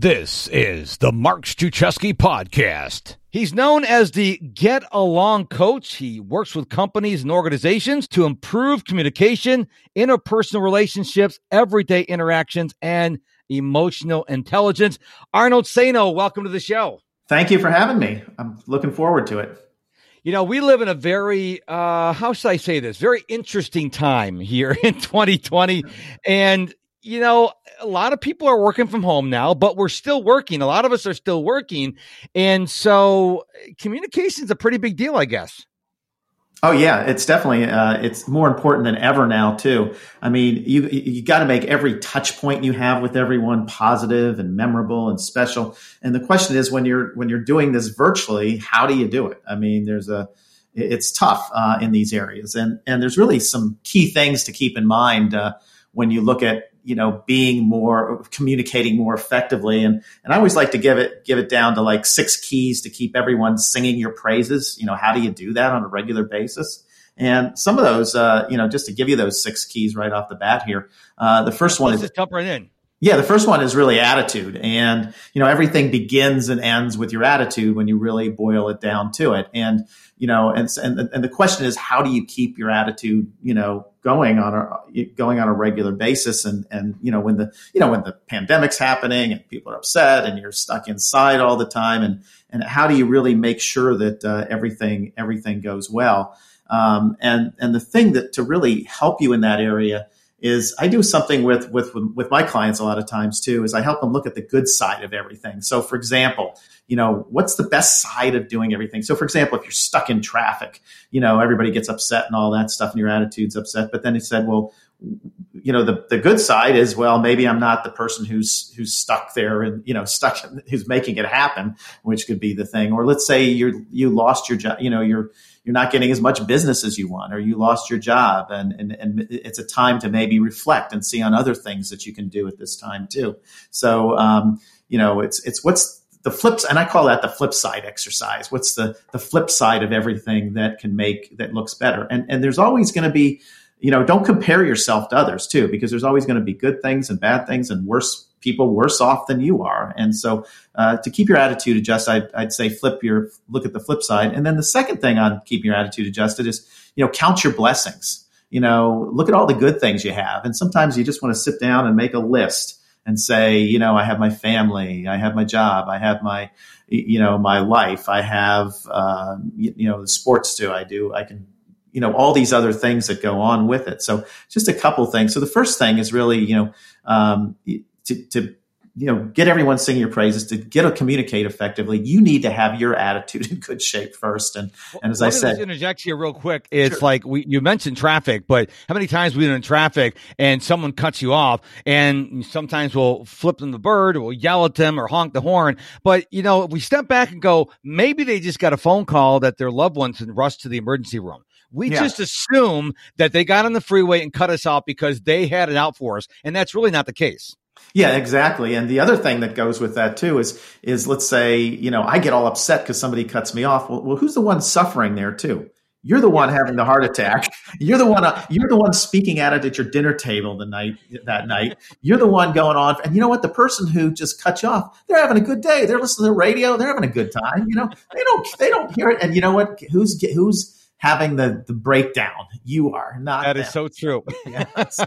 This is the Mark Struczewski podcast. He's known as the Get Along Coach. He works with companies and organizations to improve communication, interpersonal relationships, everyday interactions, and emotional intelligence. Arnold Sanow, welcome to the show. Thank you for having me. I'm looking forward to it. You know, we live in a very, uh, how should I say this, very interesting time here in 2020. And you know, a lot of people are working from home now, but we're still working. A lot of us are still working. And so communication is a pretty big deal, I guess. Oh yeah, it's definitely uh, it's more important than ever now too. I mean, you you got to make every touch point you have with everyone positive and memorable and special. And the question is, when you're when you're doing this virtually, how do you do it? I mean, there's a it's tough uh, in these areas, and and there's really some key things to keep in mind uh, when you look at you know being more communicating more effectively. And and I always like to give it give it down to like six keys to keep everyone singing your praises. You know how do you do that on a regular basis? And some of those uh, you know just to give you those six keys right off the bat here uh, the 1st one Let's is just jump right in yeah, the first one is really attitude. And, you know, everything begins and ends with your attitude when you really boil it down to it. And, you know, and, and, and the question is, how do you keep your attitude, you know, going on a, going on a regular basis? And, and, you know, when the, you know, when the pandemic's happening and people are upset and you're stuck inside all the time and, and how do you really make sure that uh, everything, everything goes well? Um, and, and the thing that to really help you in that area is I do something with, with, with my clients a lot of times too, is I help them look at the good side of everything. So for example, you know, what's the best side of doing everything? So for example, if you're stuck in traffic, you know, everybody gets upset and all that stuff and your attitude's upset. But then he said, well, you know, the, the good side is, well, maybe I'm not the person who's, who's stuck there and, you know, stuck, who's making it happen, which could be the thing. Or let's say you're, you lost your job, you know, you're, you're not getting as much business as you want, or you lost your job, and, and and it's a time to maybe reflect and see on other things that you can do at this time too. So um, you know, it's it's what's the flips, and I call that the flip side exercise. What's the the flip side of everything that can make that looks better? And and there's always going to be you know, don't compare yourself to others too, because there's always going to be good things and bad things and worse people worse off than you are. And so, uh, to keep your attitude adjusted, I'd, I'd, say flip your look at the flip side. And then the second thing on keeping your attitude adjusted is, you know, count your blessings. You know, look at all the good things you have. And sometimes you just want to sit down and make a list and say, you know, I have my family, I have my job, I have my, you know, my life, I have, uh, you, you know, the sports too. I do. I can you know all these other things that go on with it. So just a couple things. So the first thing is really you know um, to, to you know get everyone singing your praises to get to communicate effectively you need to have your attitude in good shape first. And and as i said interject here real quick. It's sure. like we you mentioned traffic but how many times we've been in traffic and someone cuts you off and sometimes we'll flip them the bird or we'll yell at them or honk the horn. But you know if we step back and go maybe they just got a phone call that their loved ones and rushed to the emergency room we yeah. just assume that they got on the freeway and cut us off because they had it out for us and that's really not the case yeah, exactly. And the other thing that goes with that too is is let's say you know I get all upset because somebody cuts me off. Well, well, who's the one suffering there too? You're the one having the heart attack. You're the one. Uh, you're the one speaking at it at your dinner table the night that night. You're the one going on. And you know what? The person who just cut you off, they're having a good day. They're listening to the radio. They're having a good time. You know, they don't. They don't hear it. And you know what? Who's who's having the the breakdown. You are not. That them. is so true. yeah. So,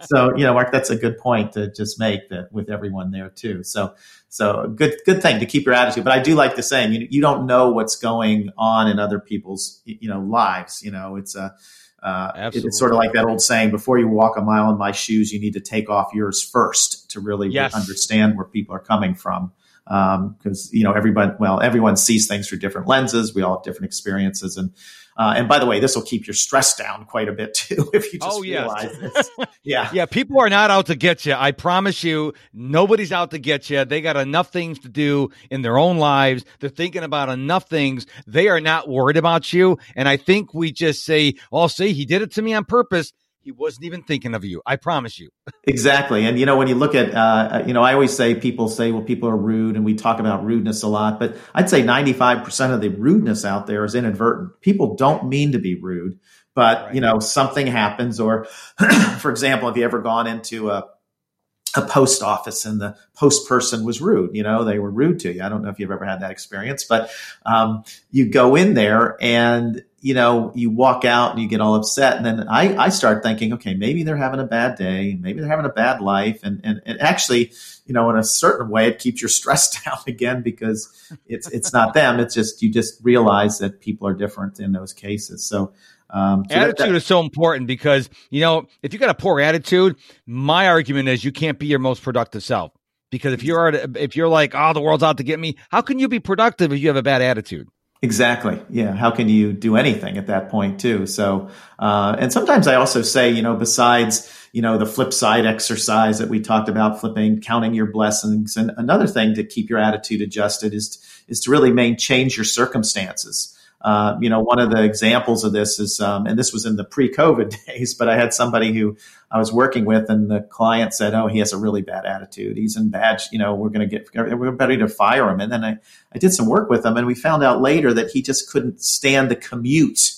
so, you know, Mark, that's a good point to just make that with everyone there too. So so good good thing to keep your attitude. But I do like the saying you you don't know what's going on in other people's you know lives. You know, it's a uh, it's sort of like that old saying: before you walk a mile in my shoes, you need to take off yours first to really yes. understand where people are coming from because um, you know everybody well everyone sees things through different lenses we all have different experiences and uh, and by the way, this will keep your stress down quite a bit too if you just oh, yes. realize this. Yeah. yeah. People are not out to get you. I promise you, nobody's out to get you. They got enough things to do in their own lives. They're thinking about enough things. They are not worried about you. And I think we just say, oh, see, he did it to me on purpose. He wasn't even thinking of you. I promise you. exactly. And, you know, when you look at, uh, you know, I always say people say, well, people are rude and we talk about rudeness a lot, but I'd say 95% of the rudeness out there is inadvertent. People don't mean to be rude, but, right. you know, something happens. Or, for example, have you ever gone into a, a post office and the post person was rude. You know, they were rude to you. I don't know if you've ever had that experience, but um, you go in there and you know you walk out and you get all upset, and then I, I start thinking, okay, maybe they're having a bad day, maybe they're having a bad life, and and, and actually, you know, in a certain way, it keeps your stress down again because it's it's not them. It's just you just realize that people are different in those cases. So um, so attitude that, that, is so important because you know if you got a poor attitude, my argument is you can't be your most productive self. Because if you're if you're like, oh, the world's out to get me, how can you be productive if you have a bad attitude? Exactly. Yeah. How can you do anything at that point too? So, uh, and sometimes I also say, you know, besides, you know, the flip side exercise that we talked about, flipping, counting your blessings, and another thing to keep your attitude adjusted is is to really main change your circumstances. Uh, you know, one of the examples of this is, um, and this was in the pre-COVID days, but I had somebody who I was working with, and the client said, "Oh, he has a really bad attitude. He's in bad. You know, we're going to get we're ready to fire him." And then I, I did some work with him, and we found out later that he just couldn't stand the commute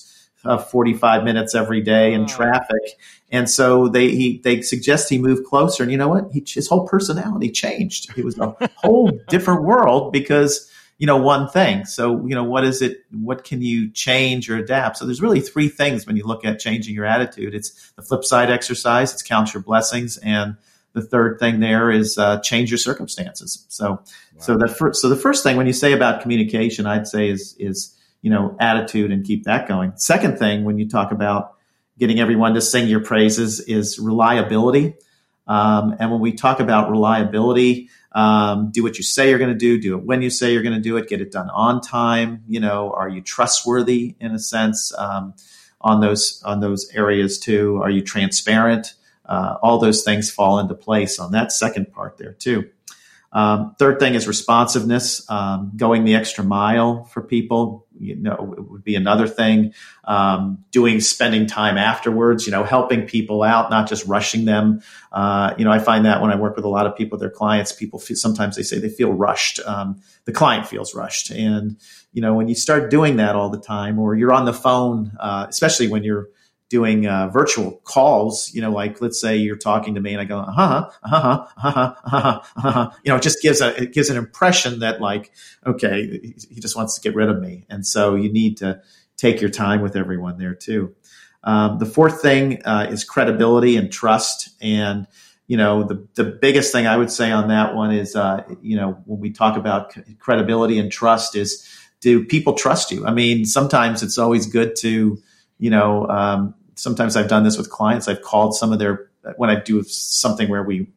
of 45 minutes every day in traffic. And so they he, they suggest he move closer. And you know what? He, his whole personality changed. It was a whole different world because you know, one thing. So, you know, what is it? What can you change or adapt? So there's really three things when you look at changing your attitude. It's the flip side exercise. It's count your blessings. And the third thing there is uh, change your circumstances. So, wow. so the first, so the first thing when you say about communication, I'd say is, is, you know, attitude and keep that going. Second thing, when you talk about getting everyone to sing your praises is reliability. Um, and when we talk about reliability, um, do what you say you're going to do, do it when you say you're going to do it, get it done on time. You know, are you trustworthy in a sense um, on those on those areas too? Are you transparent? Uh, all those things fall into place on that second part there too. Um, third thing is responsiveness, um, going the extra mile for people. You know, it would be another thing. Um, doing, spending time afterwards. You know, helping people out, not just rushing them. Uh, you know, I find that when I work with a lot of people, their clients, people feel, sometimes they say they feel rushed. Um, the client feels rushed, and you know, when you start doing that all the time, or you're on the phone, uh, especially when you're doing uh, virtual calls, you know, like let's say you're talking to me and I go, uh huh, uh huh, uh huh, uh huh, you know, it just gives a, it gives an impression that like, okay, he just wants to get rid of me. And so you need to take your time with everyone there too. Um, the fourth thing uh, is credibility and trust. And, you know, the, the biggest thing I would say on that one is, uh, you know, when we talk about credibility and trust is, do people trust you? I mean, sometimes it's always good to, you know, um, sometimes I've done this with clients. I've called some of their when I do something where we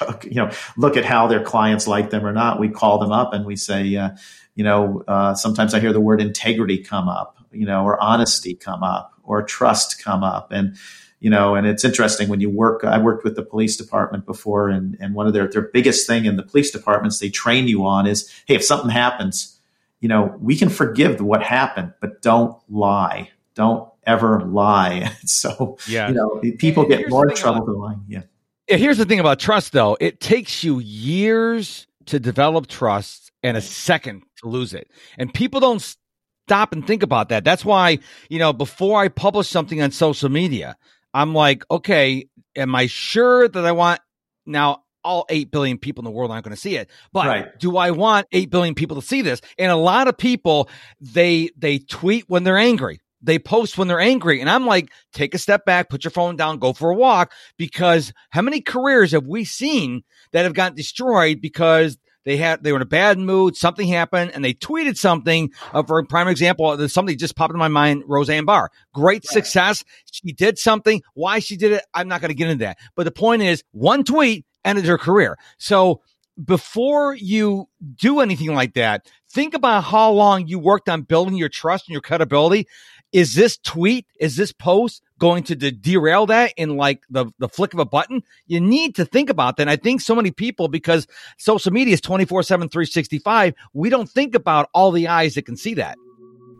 you know look at how their clients like them or not. We call them up and we say, uh, you know, uh, sometimes I hear the word integrity come up, you know, or honesty come up, or trust come up, and you know, and it's interesting when you work. I worked with the police department before, and and one of their their biggest thing in the police departments they train you on is, hey, if something happens, you know, we can forgive what happened, but don't lie, don't ever lie. so, yeah. you know, people get more trouble about, for lying. Yeah. yeah. Here's the thing about trust, though it takes you years to develop trust and a second to lose it. And people don't stop and think about that. That's why, you know, before I publish something on social media, I'm like, okay, am I sure that I want now? All 8 billion people in the world aren't going to see it. But right. do I want 8 billion people to see this? And a lot of people, they, they tweet when they're angry they post when they're angry. And I'm like, take a step back, put your phone down, go for a walk. Because how many careers have we seen that have gotten destroyed because they had they were in a bad mood, something happened, and they tweeted something. Uh, for a prime example, something just popped in my mind. Roseanne Barr, great right. success. She did something. Why she did it, I'm not going to get into that. But the point is, one tweet ended her career. So before you do anything like that, think about how long you worked on building your trust and your credibility is this tweet, is this post going to de- derail that in like the, the flick of a button? You need to think about that. And I think so many people, because social media is 24 7, 365, we don't think about all the eyes that can see that.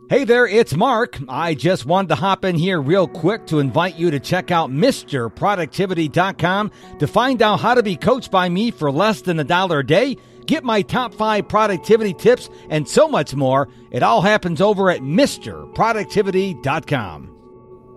Hey there, it's Mark. I just wanted to hop in here real quick to invite you to check out MrProductivity.com to find out how to be coached by me for less than a dollar a day Get my top five productivity tips and so much more. It all happens over at MrProductivity.com.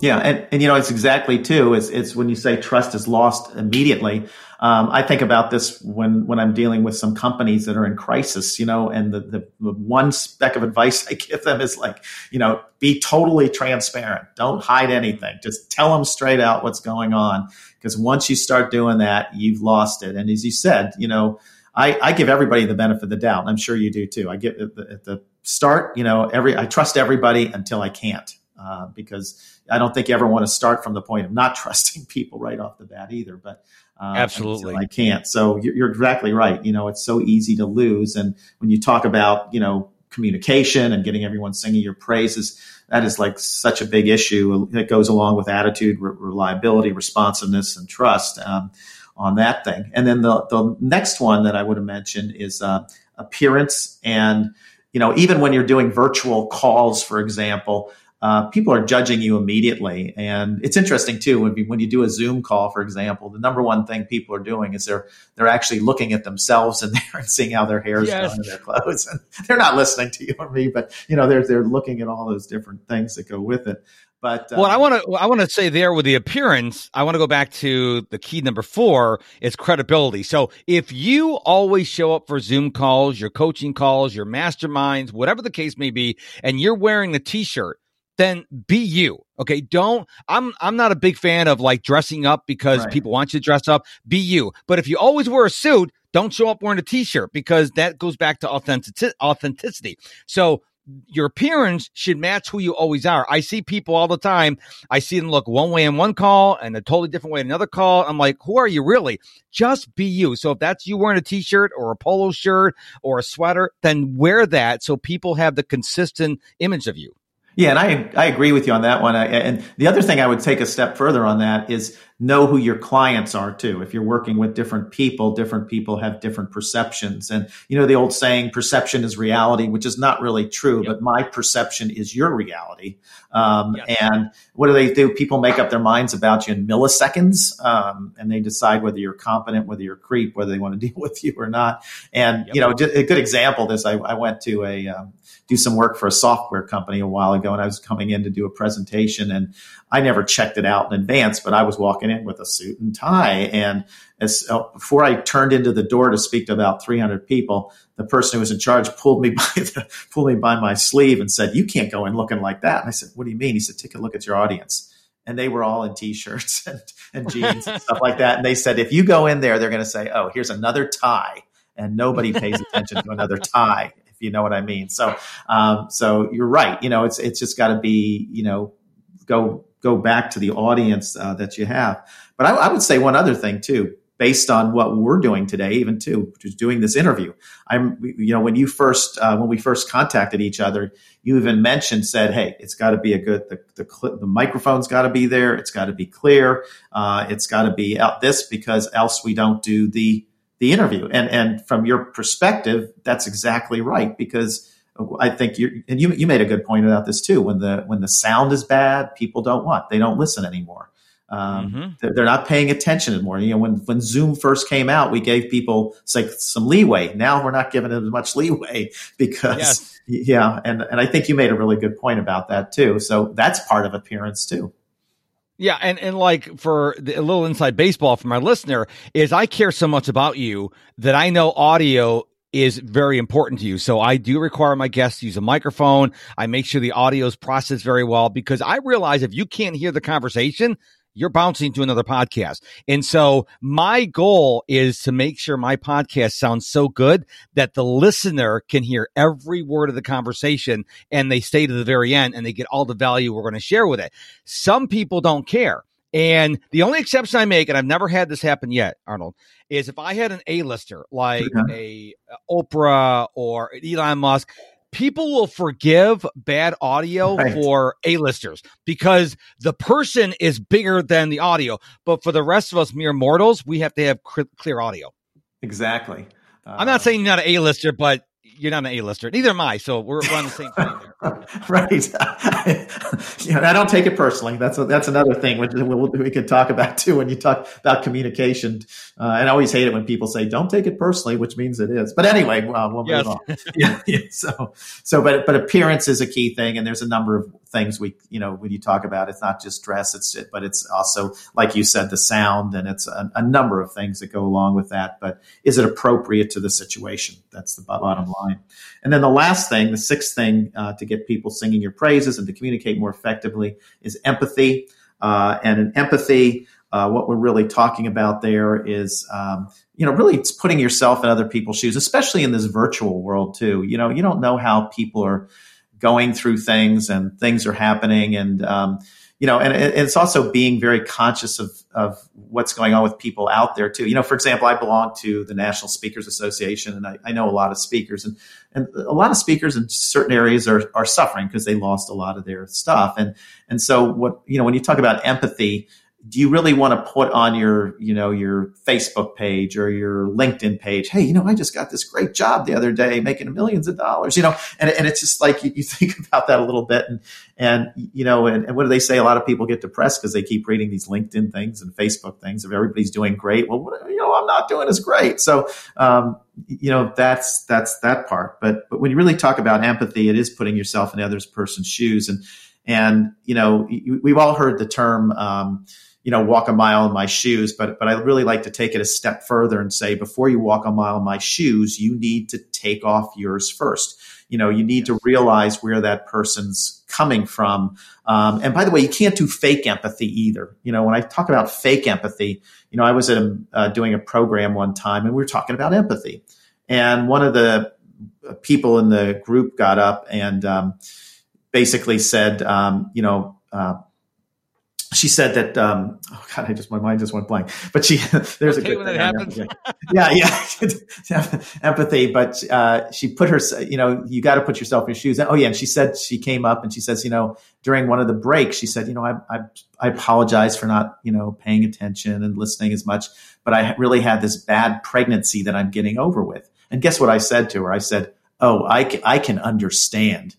Yeah, and, and you know it's exactly too. It's it's when you say trust is lost immediately. Um, I think about this when when I'm dealing with some companies that are in crisis, you know, and the, the, the one speck of advice I give them is like, you know, be totally transparent. Don't hide anything. Just tell them straight out what's going on. Because once you start doing that, you've lost it. And as you said, you know, I, I give everybody the benefit of the doubt. I'm sure you do too. I get at the, at the start, you know, every I trust everybody until I can't uh, because I don't think you ever want to start from the point of not trusting people right off the bat either. But uh, absolutely, I can't. So you're, you're, exactly right. You know, it's so easy to lose. And when you talk about you know communication and getting everyone singing your praises, that is like such a big issue that goes along with attitude, re- reliability, responsiveness, and trust. Um, on that thing. And then the, the next one that I would have mentioned is uh, appearance. And, you know, even when you're doing virtual calls, for example, uh, people are judging you immediately. And it's interesting too when, when you do a Zoom call, for example, the number one thing people are doing is they're they're actually looking at themselves in there and seeing how their hair is yes. done and their clothes. And they're not listening to you or me, but you know they're they're looking at all those different things that go with it. But uh, well, I want to I want to say there with the appearance, I want to go back to the key number four is credibility. So if you always show up for Zoom calls, your coaching calls, your masterminds, whatever the case may be, and you're wearing a T-shirt then be you. Okay. Don't, I'm, I'm not a big fan of like dressing up because right. people want you to dress up. Be you. But if you always wear a suit, don't show up wearing a t-shirt because that goes back to authentic- authenticity. So your appearance should match who you always are. I see people all the time. I see them look one way in one call and a totally different way in another call. I'm like, who are you really? Just be you. So if that's you wearing a t-shirt or a polo shirt or a sweater, then wear that so people have the consistent image of you. Yeah, and I I agree with you on that one. I, and the other thing I would take a step further on that is know who your clients are too. If you're working with different people, different people have different perceptions. And you know the old saying, "Perception is reality," which is not really true. Yep. But my perception is your reality. Um. And what do they do? People make up their minds about you in milliseconds, um, and they decide whether you're competent, whether you're a creep, whether they want to deal with you or not. And yep. you know, a good example. Of this I, I went to a um, do some work for a software company a while ago, and I was coming in to do a presentation, and I never checked it out in advance, but I was walking in with a suit and tie, and as, uh, before I turned into the door to speak to about 300 people, the person who was in charge pulled me by the, pulled me by my sleeve and said, "You can't go in looking like that." And I said, "What do you mean?" He said, "Take a look at your audience." and they were all in t-shirts and, and jeans and stuff like that. And they said, if you go in there, they're going to say, "Oh, here's another tie," and nobody pays attention to another tie you know what I mean. So, um, so you're right. You know, it's it's just got to be you know go go back to the audience uh, that you have. But I, I, would say one other thing too, based on what we're doing today, even too, just doing this interview. I'm you know when you first uh, when we first contacted each other, you even mentioned said, hey, it's got to be a good the the, the microphone's got to be there, it's got to be clear, uh, it's got to be out this because else we don't do the the interview. And and from your perspective, that's exactly right because I think you and you you made a good point about this too. When the when the sound is bad, people don't want they don't listen anymore. Um, mm-hmm. they're, they're, not paying attention anymore. You know, when when Zoom first came out, we gave people like some leeway. Now we're not giving them as much leeway because yes. yeah, and and I think you made a really good point about that too. So that's part of appearance too. Yeah, and and like for the, a little inside baseball for my listener is I care so much about you that I know audio is very important to you. So I do require my guests to use a microphone. I make sure the audio is processed very well because I realize if you can't hear the conversation, you're bouncing to another podcast. And so my goal is to make sure my podcast sounds so good that the listener can hear every word of the conversation and they stay to the very end and they get all the value we're going to share with it. Some people don't care. And the only exception I make, and I've never had this happen yet, Arnold, is if I had an A-lister like a uh, Oprah or Elon Musk, people will forgive bad audio right. for A-listers because the person is bigger than the audio. But for the rest of us mere mortals, we have to have clear audio. Exactly. Uh, I'm not saying you're not an A-lister, but you're not an A-lister. Neither am I. So we're, we're on the same thing there. right. I don't take it personally. That's a, that's another thing which we, we could talk about too when you talk about communication. Uh, and I always hate it when people say "don't take it personally," which means it is. But anyway, uh, we'll yes. move on. yeah, yeah. So so but but appearance is a key thing, and there's a number of things we you know when you talk about it's not just dress it's it, but it's also like you said the sound and it's a, a number of things that go along with that but is it appropriate to the situation? That's the bottom line. And then the last thing the sixth thing uh, to get people singing your praises and to communicate more effectively is empathy. Uh, and in empathy uh, what we're really talking about there is, um, you know, really it's putting yourself in other people's shoes, especially in this virtual world too. You know, you don't know how people are going through things and things are happening, and um, you know, and, it's also being very conscious of of what's going on with people out there too. You know, for example, I belong to the National Speakers Association, and I, I know a lot of speakers, and and a lot of speakers in certain areas are are suffering because they lost a lot of their stuff, and and so what you know when you talk about empathy do you really want to put on your you know your facebook page or your linkedin page hey you know i just got this great job the other day making millions of dollars you know? And, and it's just like you, you think about that a little bit and and you know and, and what do they say? A lot of people get depressed because they keep reading these linkedin things and facebook things if everybody's doing great. Well what, you know i'm not doing as great. So um, you know that's that's that part. But but when you really talk about empathy it is putting yourself in the other person's shoes. And and you know we've all heard the term um, you know, walk a mile in my shoes, but but I really like to take it a step further and say before you walk a mile in my shoes, you need to take off yours first. You know, you need to realize where that person's coming from. Um, and by the way, you can't do fake empathy either. You know, when I talk about fake empathy, you know, I was at a, uh, doing a program one time and we were talking about empathy, and one of the people in the group got up and um, basically said, um, you know. Uh, she said that um, oh god i just my mind just went blank. But she there's okay, a good thing happens. yeah yeah empathy. But uh, she put her you know you got to put yourself in your shoes. Oh yeah and she said she came up and she says you know during one of the breaks she said you know i i, I apologize for not you know paying attention and listening as much but i really had this bad pregnancy that i'm getting over with. And guess what i said to her? I said oh i, I can understand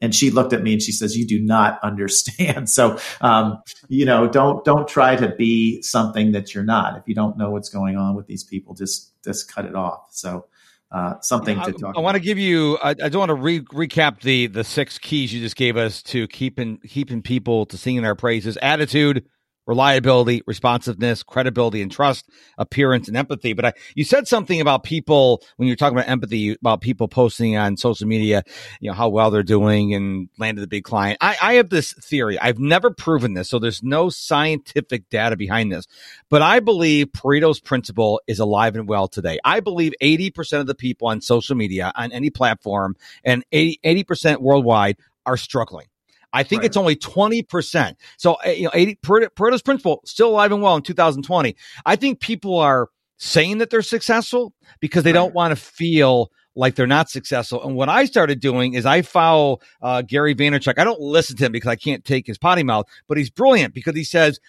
and she looked at me and she says, "You do not understand." So, um, you know, don't don't try to be something that you're not. If you don't know what's going on with these people, just just cut it off. So, uh, something yeah, to talk. I, I want to give you. I, I don't want to re- recap the the six keys you just gave us to keeping keeping people to singing our praises. Attitude, reliability, responsiveness, credibility, and trust, appearance, and empathy. But I, you said something about people when you're talking about empathy, about people posting on social media, you know, how well they're doing and landed a big client. I, I have this theory. I've never proven this, so there's no scientific data behind this. But I believe Pareto's principle is alive and well today. I believe 80% of the people on social media, on any platform, and 80, 80% worldwide are struggling. I think right. it's only 20%. So, uh, you know, 80, Pareto's principle still alive and well in 2020. I think people are saying that they're successful because they right. don't want to feel like they're not successful. And what I started doing is I follow uh, Gary Vaynerchuk. I don't listen to him because I can't take his potty mouth, but he's brilliant because he says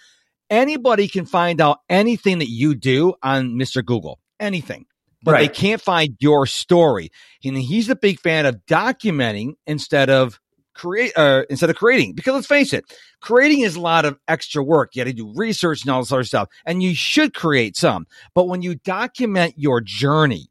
anybody can find out anything that you do on Mr. Google, anything. But right. they can't find your story. And he's a big fan of documenting instead of create uh, instead of creating because let's face it creating is a lot of extra work you got to do research and all this other stuff and you should create some but when you document your journey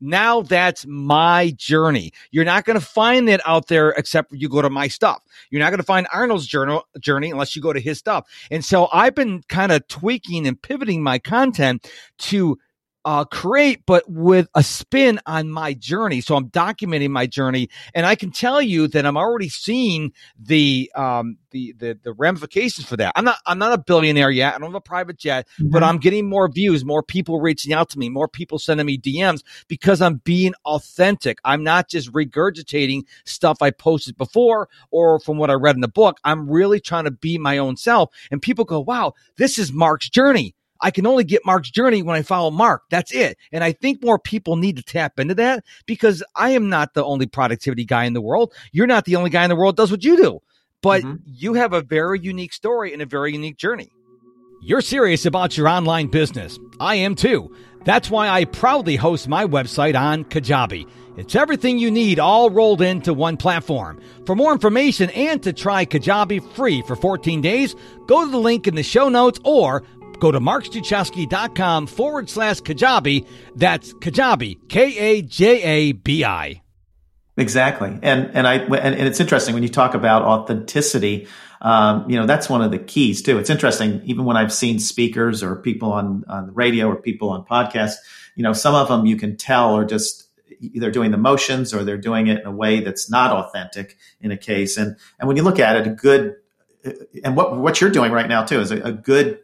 now that's my journey. You're not going to find it out there except you go to my stuff. You're not going to find Arnold's journal journey unless you go to his stuff. And so I've been kind of tweaking and pivoting my content to uh, create, but with a spin on my journey. So I'm documenting my journey, and I can tell you that I'm already seeing the um, the, the the ramifications for that. I'm not I'm not a billionaire yet. I don't have a private jet, mm-hmm. but I'm getting more views, more people reaching out to me, more people sending me DMs because I'm being authentic. I'm not just regurgitating stuff I posted before or from what I read in the book. I'm really trying to be my own self, and people go, "Wow, this is Mark's journey." I can only get Mark's journey when I follow Mark. That's it. And I think more people need to tap into that because I am not the only productivity guy in the world. You're not the only guy in the world does what you do. But mm-hmm. you have a very unique story and a very unique journey. You're serious about your online business. I am too. That's why I proudly host my website on Kajabi. It's everything you need all rolled into one platform. For more information and to try Kajabi free for 14 days, go to the link in the show notes or Go to markstruczewski.com forward slash Kajabi. That's Kajabi, K A J A B I. Exactly, and and I and, and it's interesting when you talk about authenticity. Um, you know that's one of the keys too. It's interesting, even when I've seen speakers or people on on the radio or people on podcasts. You know, some of them you can tell are just either doing the motions or they're doing it in a way that's not authentic in a case. And and when you look at it, a good and what what you're doing right now too is a, a good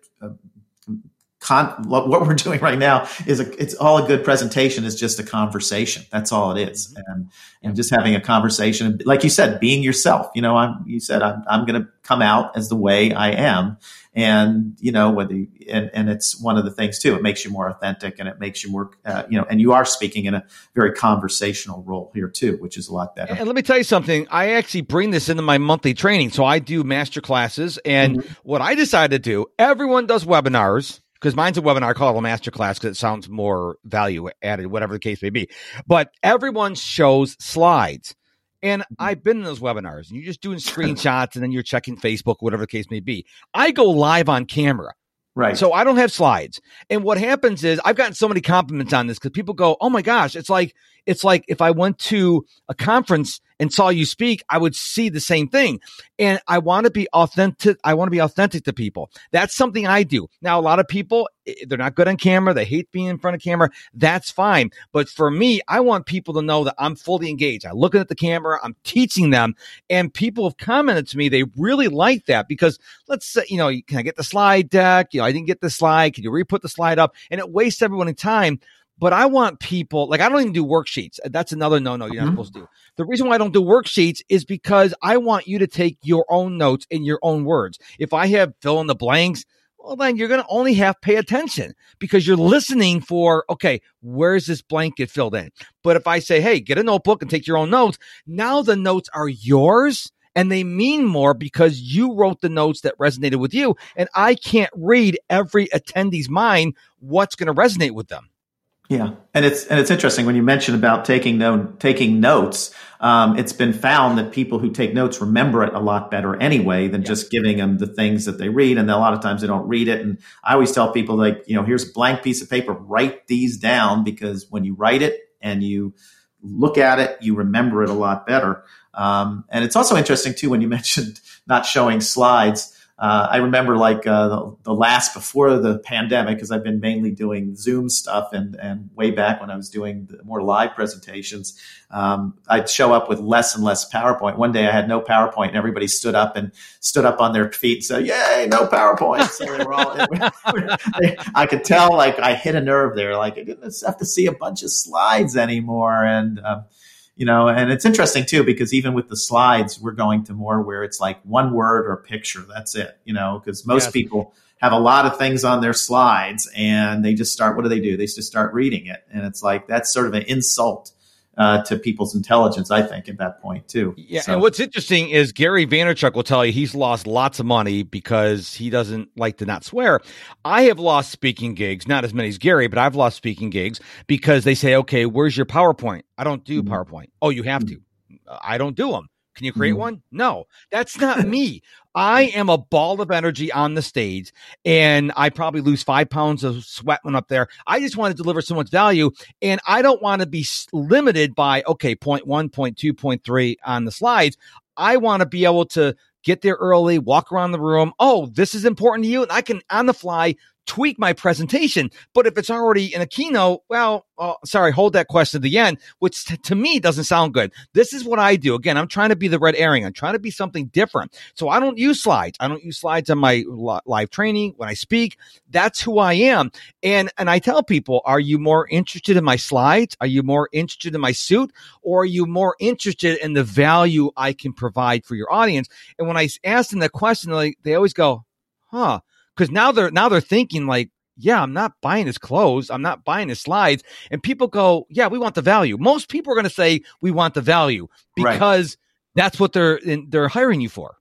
con, what we're doing right now is a, it's all a good presentation is just a conversation. That's all it is. Mm-hmm. And, and just having a conversation, like you said, being yourself, you know, I'm, you said, I'm, I'm going to come out as the way I am. And, you know, whether, you, and, and it's one of the things too, it makes you more authentic and it makes you more, uh, you know, and you are speaking in a very conversational role here too, which is a lot better. And let me tell you something. I actually bring this into my monthly training. So I do master classes and mm-hmm. what I decided to do, everyone does webinars because mine's a webinar called a masterclass because it sounds more value added, whatever the case may be. But everyone shows slides. And mm-hmm. I've been in those webinars and you're just doing screenshots and then you're checking Facebook, whatever the case may be. I go live on camera. Right. So I don't have slides. And what happens is I've gotten so many compliments on this because people go, Oh my gosh, it's like, it's like if I went to a conference and saw you speak, I would see the same thing. And I want to be authentic. I want to be authentic to people. That's something I do. Now, a lot of people, eh, they're not good on camera. They hate being in front of camera. That's fine. But for me, I want people to know that I'm fully engaged. I'm looking at the camera. I'm teaching them and people have commented to me. They really like that because let's say, you know, can I get the slide deck? You know, I didn't get the slide. Can you re-put the slide up? And it wastes everyone time but I want people like I don't even do worksheets. That's another no no you're not mm-hmm. supposed to do. The reason why I don't do worksheets is because I want you to take your own notes in your own words. If I have fill in the blanks, well then you're going to only have pay attention because you're listening for okay, where's this blanket filled in? But if I say, "Hey, get a notebook and take your own notes," now the notes are yours and they mean more because you wrote the notes that resonated with you and I can't read every attendee's mind what's going to resonate with them. Yeah, and it's and it's interesting when you mention about taking note taking notes. Um, it's been found that people who take notes remember it a lot better anyway than yeah. just giving them the things that they read. And a lot of times they don't read it. And I always tell people like, you know, here's a blank piece of paper, write these down because when you write it and you look at it, you remember it a lot better. Um, and it's also interesting too when you mentioned not showing slides uh, I remember like uh, the, the, last before the pandemic, because I've been mainly doing Zoom stuff, and and way back when I was doing more live presentations, um, I'd show up with less and less PowerPoint. One day I had no PowerPoint, and everybody stood up and stood up on their feet and said, "Yay, no PowerPoint!" So they were all. I could tell like I hit a nerve there. Like I didn't have to see a bunch of slides anymore, and. Um, you know, and it's interesting too because even with the slides, we're going to more where it's like one word or picture. That's it, you know, because most yes. people have a lot of things on their slides and they just start. What do they do? They just start reading it, and it's like that's sort of an insult uh, to people's intelligence, I think, at that point too. Yeah, so. and what's interesting is Gary Vaynerchuk will tell you he's lost lots of money because he doesn't like to not swear. I have lost speaking gigs, not as many as Gary, but I've lost speaking gigs because they say, "Okay, where's your PowerPoint?" I don't do mm-hmm. PowerPoint. Oh, you have mm-hmm. to. I don't do them. Can you create mm-hmm. one? No, that's not me. I am a ball of energy on the stage and I probably lose five pounds of sweat when up there. I just want to deliver so much value and I don't want to be limited by, okay, point one, point two, point three on the slides. I want to be able to get there early, walk around the room. Oh, this is important to you. And I can on the fly tweak my presentation. But if it's already in a keynote, well, uh, sorry, hold that question to the end, which t- to me doesn't sound good. This is what I do. Again, I'm trying to be the red herring. I'm trying to be something different. So I don't use slides. I don't use slides on my live training when I speak. That's who I am. And, and I tell people, are you more interested in my slides? Are you more interested in my suit? Or are you more interested in the value I can provide for your audience? And when I ask them that question, like, they always go, huh, because now they're now they're thinking like yeah, I'm not buying his clothes. I'm not buying his slides. And people go, yeah, we want the value. Most people are going to say we want the value because right. that's what they're they're hiring you for.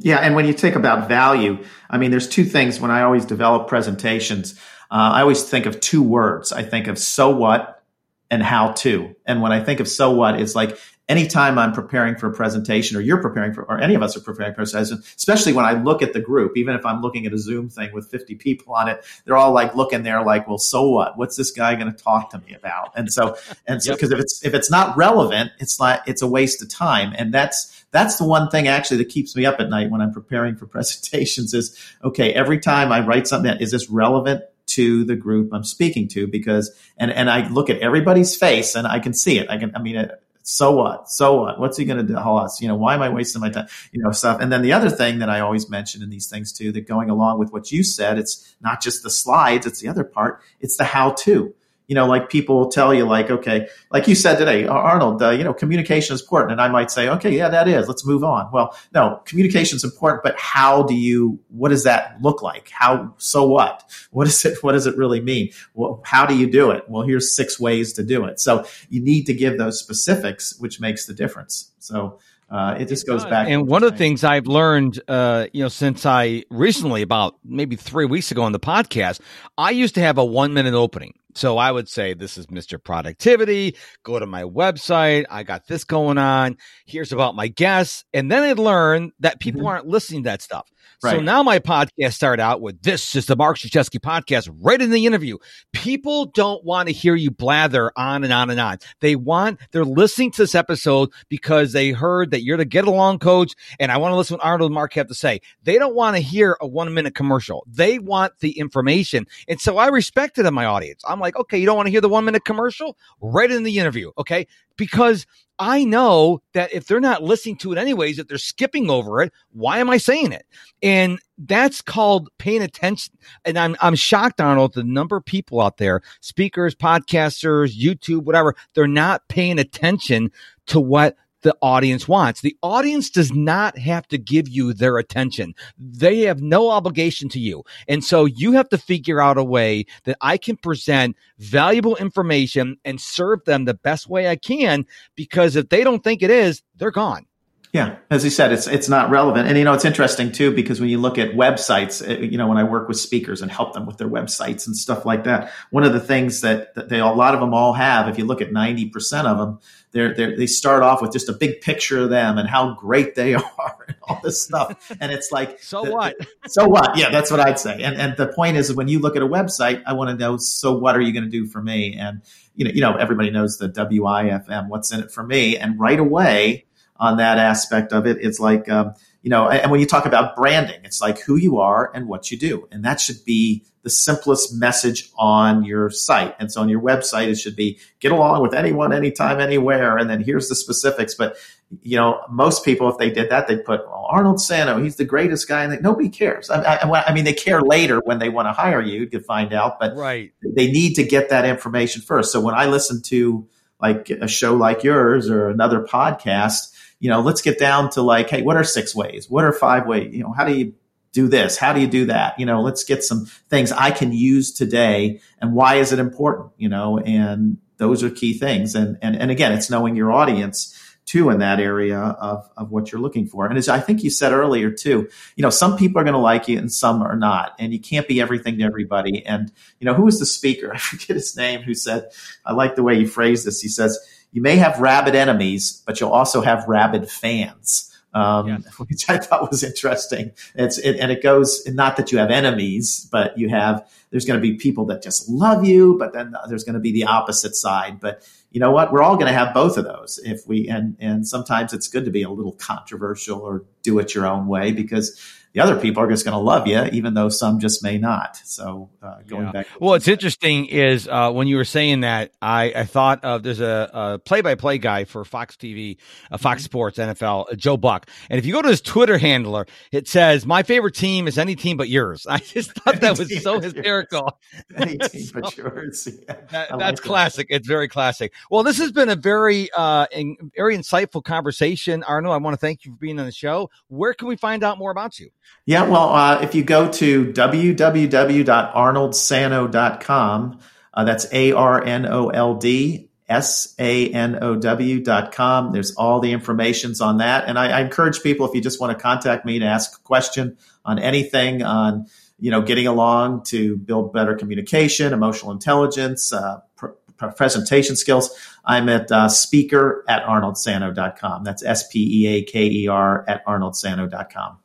Yeah, and when you think about value, I mean, there's two things. When I always develop presentations, uh, I always think of two words. I think of so what and how to. And when I think of so what, it's like anytime I'm preparing for a presentation or you're preparing for, or any of us are preparing for a presentation, especially when I look at the group, even if I'm looking at a Zoom thing with 50 people on it, they're all like looking there like, well, so what? What's this guy going to talk to me about? And so, and so, because yep. if it's, if it's not relevant, it's like, it's a waste of time. And that's, that's the one thing actually that keeps me up at night when I'm preparing for presentations is, okay, every time I write something, is this relevant to the group I'm speaking to because and and I look at everybody's face and I can see it. I can I mean uh, so what? So what? What's he going to tell us? You know, why am I wasting my time? You know, stuff. And then the other thing that I always mention in these things too, that going along with what you said, it's not just the slides, it's the other part. It's the how to you know, like people tell you, like, okay, like you said today, Arnold, uh, you know, communication is important. And I might say, okay, yeah, that is. Let's move on. Well, no, communication is important, but how do you, what does that look like? How, so what? What is it, what does it really mean? Well, how do you do it? Well, here's six ways to do it. So you need to give those specifics, which makes the difference. So, uh, it just goes back. And one of the things I've learned, uh, you know, since I recently, about maybe three weeks ago on the podcast, I used to have a one minute opening. So I would say, this is Mr. Productivity. Go to my website. I got this going on. Here's about my guests. And then I'd learn that people mm-hmm. aren't listening to that stuff. Right. So now my podcast started out with this is the Mark Struczewski podcast right in the interview. People don't want to hear you blather on and on and on. They want, they're listening to this episode because they heard that you're the get along coach and I want to listen to what Arnold and Mark have to say. They don't want to hear a one minute commercial. They want the information. And so I respected in my audience. I'm like, okay, you don't want to hear the one minute commercial? Right in the interview. Okay. Because I know that if they're not listening to it anyways, if they're skipping over it, why am I saying it? And that's called paying attention. And I'm I'm shocked, Arnold, the number of people out there, speakers, podcasters, YouTube, whatever, they're not paying attention to what the audience wants. The audience does not have to give you their attention. They have no obligation to you. And so you have to figure out a way that I can present valuable information and serve them the best way I can because if they don't think it is, they're gone. Yeah, as you said, it's it's not relevant, and you know it's interesting too because when you look at websites, uh, you know when I work with speakers and help them with their websites and stuff like that, one of the things that, that they a lot of them all have, if you look at ninety percent of them, they're, they're, they start off with just a big picture of them and how great they are and all this stuff, and it's like so the, what? The, so what? Yeah, that's what I'd say. And and the point is, when you look at a website, I want to know, so what are you going to do for me? And you know, you know, everybody knows the WIFM, what's in it for me, and right away on that aspect of it. It's like, um, you know, and when you talk about branding, it's like who you are and what you do. And that should be the simplest message on your site. And so on your website, it should be get along with anyone, anytime, anywhere. And then here's the specifics. But, you know, most people, if they did that, they'd put well, Arnold Sanow, he's the greatest guy. And nobody cares. I, I, I, mean, they care later when they want to hire you to find out, but right. they need to get that information first. So when I listen to like a show like yours or another podcast, you know, let's get down to like, hey, what are six ways? What are five ways? You know, how do you do this? How do you do that? You know, let's get some things I can use today and why is it important? You know, and those are key things. And, and, and again, it's knowing your audience too in that area of, of what you're looking for. And as I think you said earlier too, you know, some people are going to like you and some are not. And you can't be everything to everybody. And, you know, who was the speaker? I forget his name who said, I like the way you phrased this. He says, you may have rabid enemies, but you'll also have rabid fans. Um, yeah. which I thought was interesting. It's it, and it goes not that you have enemies, but you have there's going to be people that just love you, but then there's going to be the opposite side. But you know what? We're all going to have both of those if we and and sometimes it's good to be a little controversial or do it your own way because the other people are just going to love you, even though some just may not. So uh, going yeah. back. well, what's interesting is uh, when you were saying that, I, I thought of there's a, play-by-play guy for Fox TV, uh, Fox mm-hmm. Sports, NFL, uh, Joe Buck, and if you go to his Twitter handler, it says my favorite team is any team but yours. I just thought that was so hysterical. any team so, but yours. Yeah, that, that's classic. It's very classic. Well, this has been a very uh, in, very insightful conversation, Arnold. I want to thank you for being on the show. Where can we find out more about you? Yeah, well, uh, if you go to www.arnoldsanow.com, uh, that's A R N O L D S A N O W dot com. There's all the informations on that. And I, I, encourage people, if you just want to contact me to ask a question on anything on, you know, getting along to build better communication, emotional intelligence, uh, pr- presentation skills, I'm at uh, speaker at arnoldsanow.com. That's S P E A K E R at arnoldsanow.com.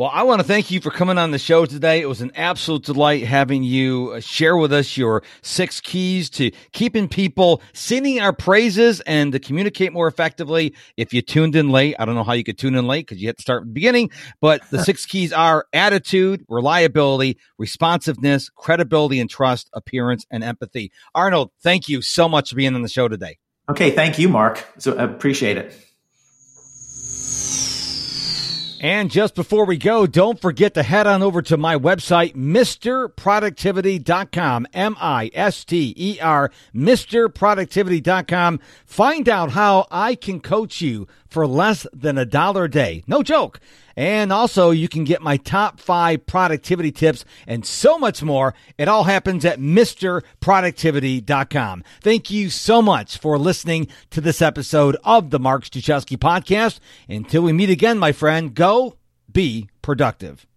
Well, I want to thank you for coming on the show today. It was an absolute delight having you uh, share with us your six keys to keeping people singing our praises and to communicate more effectively. If you tuned in late, I don't know how you could tune in late because you had to start at the beginning, but the six keys are attitude, reliability, responsiveness, credibility and trust, appearance, and empathy. Arnold, thank you so much for being on the show today. Okay. Thank you, Mark. So I appreciate it. And just before we go, don't forget to head on over to my website, MisterProductivity.com, M-I-S-T-E-R, MisterProductivity.com. Find out how I can coach you for less than a dollar a day. No joke. And also, you can get my top five productivity tips and so much more. It all happens at MisterProductivity.com. Thank you so much for listening to this episode of the Mark Struczewski podcast. Until we meet again, my friend, go be productive.